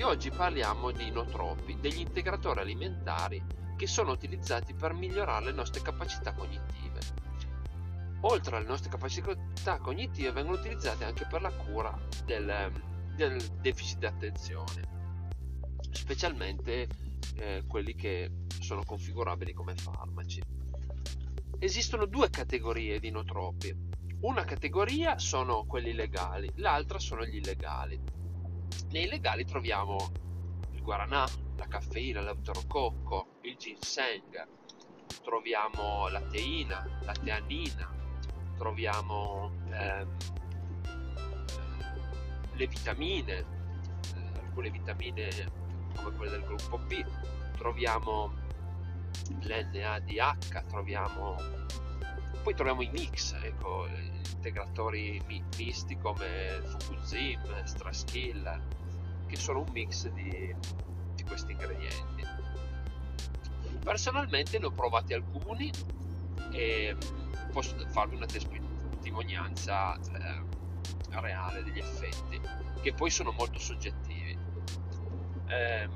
benvenuti. Oggi parliamo di inotropi, degli integratori alimentari che sono utilizzati per migliorare le nostre capacità cognitive. Oltre alle nostre capacità cognitive vengono utilizzati anche per la cura del, del deficit di attenzione, specialmente eh, quelli che sono configurabili come farmaci. Esistono due categorie di inotropi. Una categoria sono quelli legali, l'altra sono gli illegali nei legali troviamo il guaranà, la caffeina, l'euterococco, il ginseng, troviamo la teina, la teanina, troviamo ehm, le vitamine, eh, alcune vitamine come quelle del gruppo B, troviamo l'NADH, troviamo poi troviamo i mix, ecco, integratori misti come Fukuzim, Stress Killer, che sono un mix di, di questi ingredienti. Personalmente ne ho provati alcuni e posso farvi una testimonianza eh, reale degli effetti, che poi sono molto soggettivi. Eh,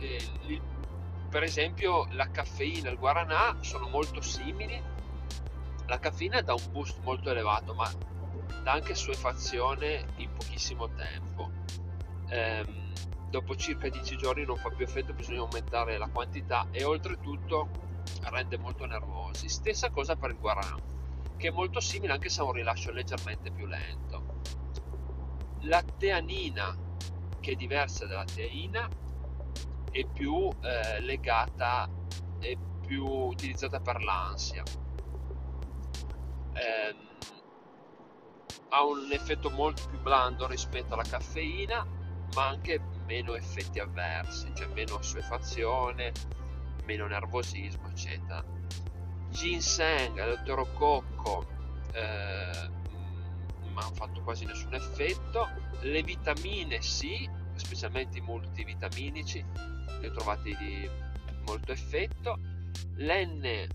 il, per esempio la caffeina e il guaranà sono molto simili. La caffeina dà un boost molto elevato ma dà anche suefazione in pochissimo tempo. Ehm, dopo circa 10 giorni non fa più effetto bisogna aumentare la quantità e oltretutto rende molto nervosi. Stessa cosa per il guaranà che è molto simile anche se ha un rilascio leggermente più lento. La teanina che è diversa dalla teina è più eh, legata è più utilizzata per l'ansia. Eh, ha un effetto molto più blando rispetto alla caffeina ma anche meno effetti avversi cioè meno assuefazione meno nervosismo eccetera. Ginseng l'euterococco eh, non hanno fatto quasi nessun effetto. Le vitamine sì specialmente i multivitaminici li ho trovati di molto effetto. l'NADH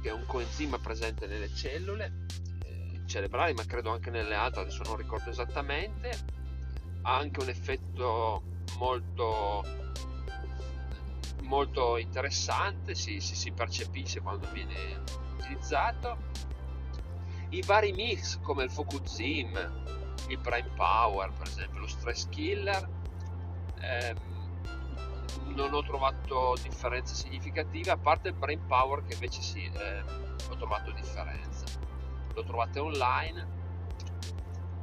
che è un coenzima presente nelle cellule eh, cerebrali ma credo anche nelle altre adesso non ricordo esattamente ha anche un effetto molto molto interessante si, si, si percepisce quando viene utilizzato. I vari mix come il Focuzim il Prime Power per esempio lo Stress Killer ehm, non ho trovato differenze significative a parte il Brain Power che invece sì eh, ho trovato differenze lo trovate online.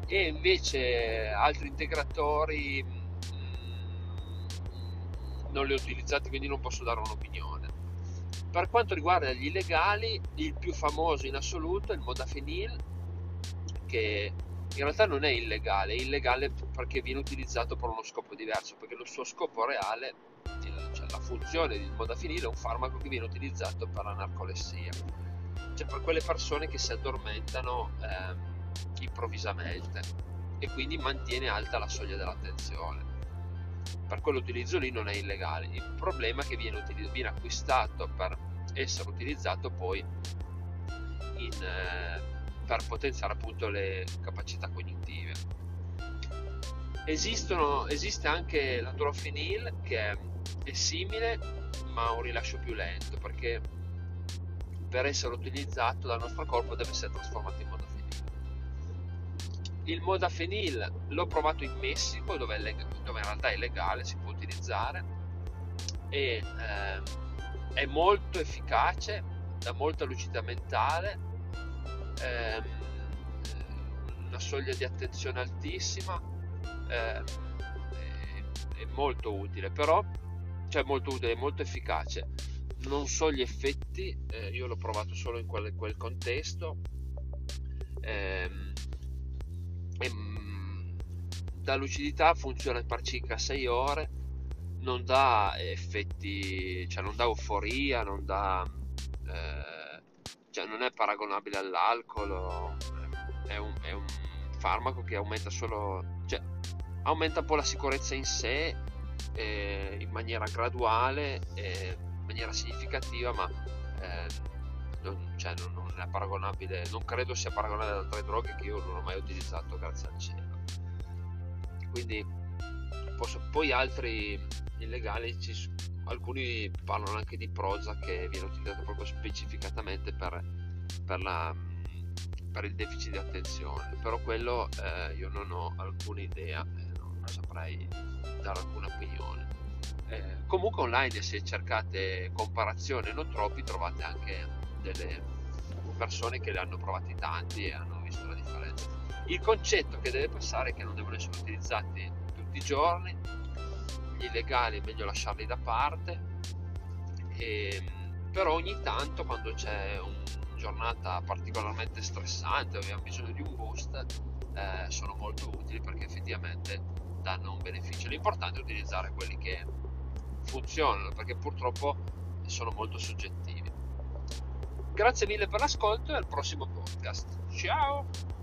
E invece altri integratori mm, non li ho utilizzati quindi non posso dare un'opinione. Per quanto riguarda gli illegali il più famoso in assoluto è il modafinil che in realtà non è illegale, è illegale perché viene utilizzato per uno scopo diverso, perché lo suo scopo reale cioè la funzione del modafinile è un farmaco che viene utilizzato per la narcolessia, cioè per quelle persone che si addormentano eh, improvvisamente e quindi mantiene alta la soglia dell'attenzione. Per quell'utilizzo lì non è illegale, il problema è che viene, utilizz- viene acquistato per essere utilizzato poi in, eh, per potenziare appunto le capacità cognitive. Esistono, esiste anche la l'atrophenil che è simile ma ha un rilascio più lento perché per essere utilizzato dal nostro corpo deve essere trasformato in modafinil. Il modafinil l'ho provato in Messico dove, leg- dove in realtà è legale, si può utilizzare e eh, è molto efficace, dà molta lucidità mentale, eh, una soglia di attenzione altissima, eh, è molto utile, però cioè molto utile, molto efficace. Non so gli effetti, eh, io l'ho provato solo in quel, quel contesto. Ehm, mm, da lucidità funziona per circa 6 ore, non dà effetti, cioè non dà euforia, non dà... Eh, cioè non è paragonabile all'alcol, è un, è un farmaco che aumenta solo... Cioè, aumenta un po' la sicurezza in sé eh, in maniera graduale, eh, in maniera significativa, ma eh, non, cioè, non, non, è paragonabile, non credo sia paragonabile ad altre droghe che io non ho mai utilizzato, grazie al cielo. quindi posso, poi altri illegali ci, alcuni parlano anche di prosa che viene utilizzato proprio specificatamente per, per, la, per il deficit di attenzione però quello eh, io non ho alcuna idea eh, non saprei dare alcuna opinione. Eh, comunque online se cercate comparazioni non troppi trovate anche delle persone che le hanno provati tanti e hanno visto la differenza. Il concetto che deve passare è che non devono essere utilizzati tutti i giorni illegali è meglio lasciarli da parte. E, però ogni tanto quando c'è una giornata particolarmente stressante o abbiamo bisogno di un boost eh, sono molto utili perché effettivamente danno un beneficio. L'importante è utilizzare quelli che funzionano perché purtroppo sono molto soggettivi. Grazie mille per l'ascolto e al prossimo podcast. Ciao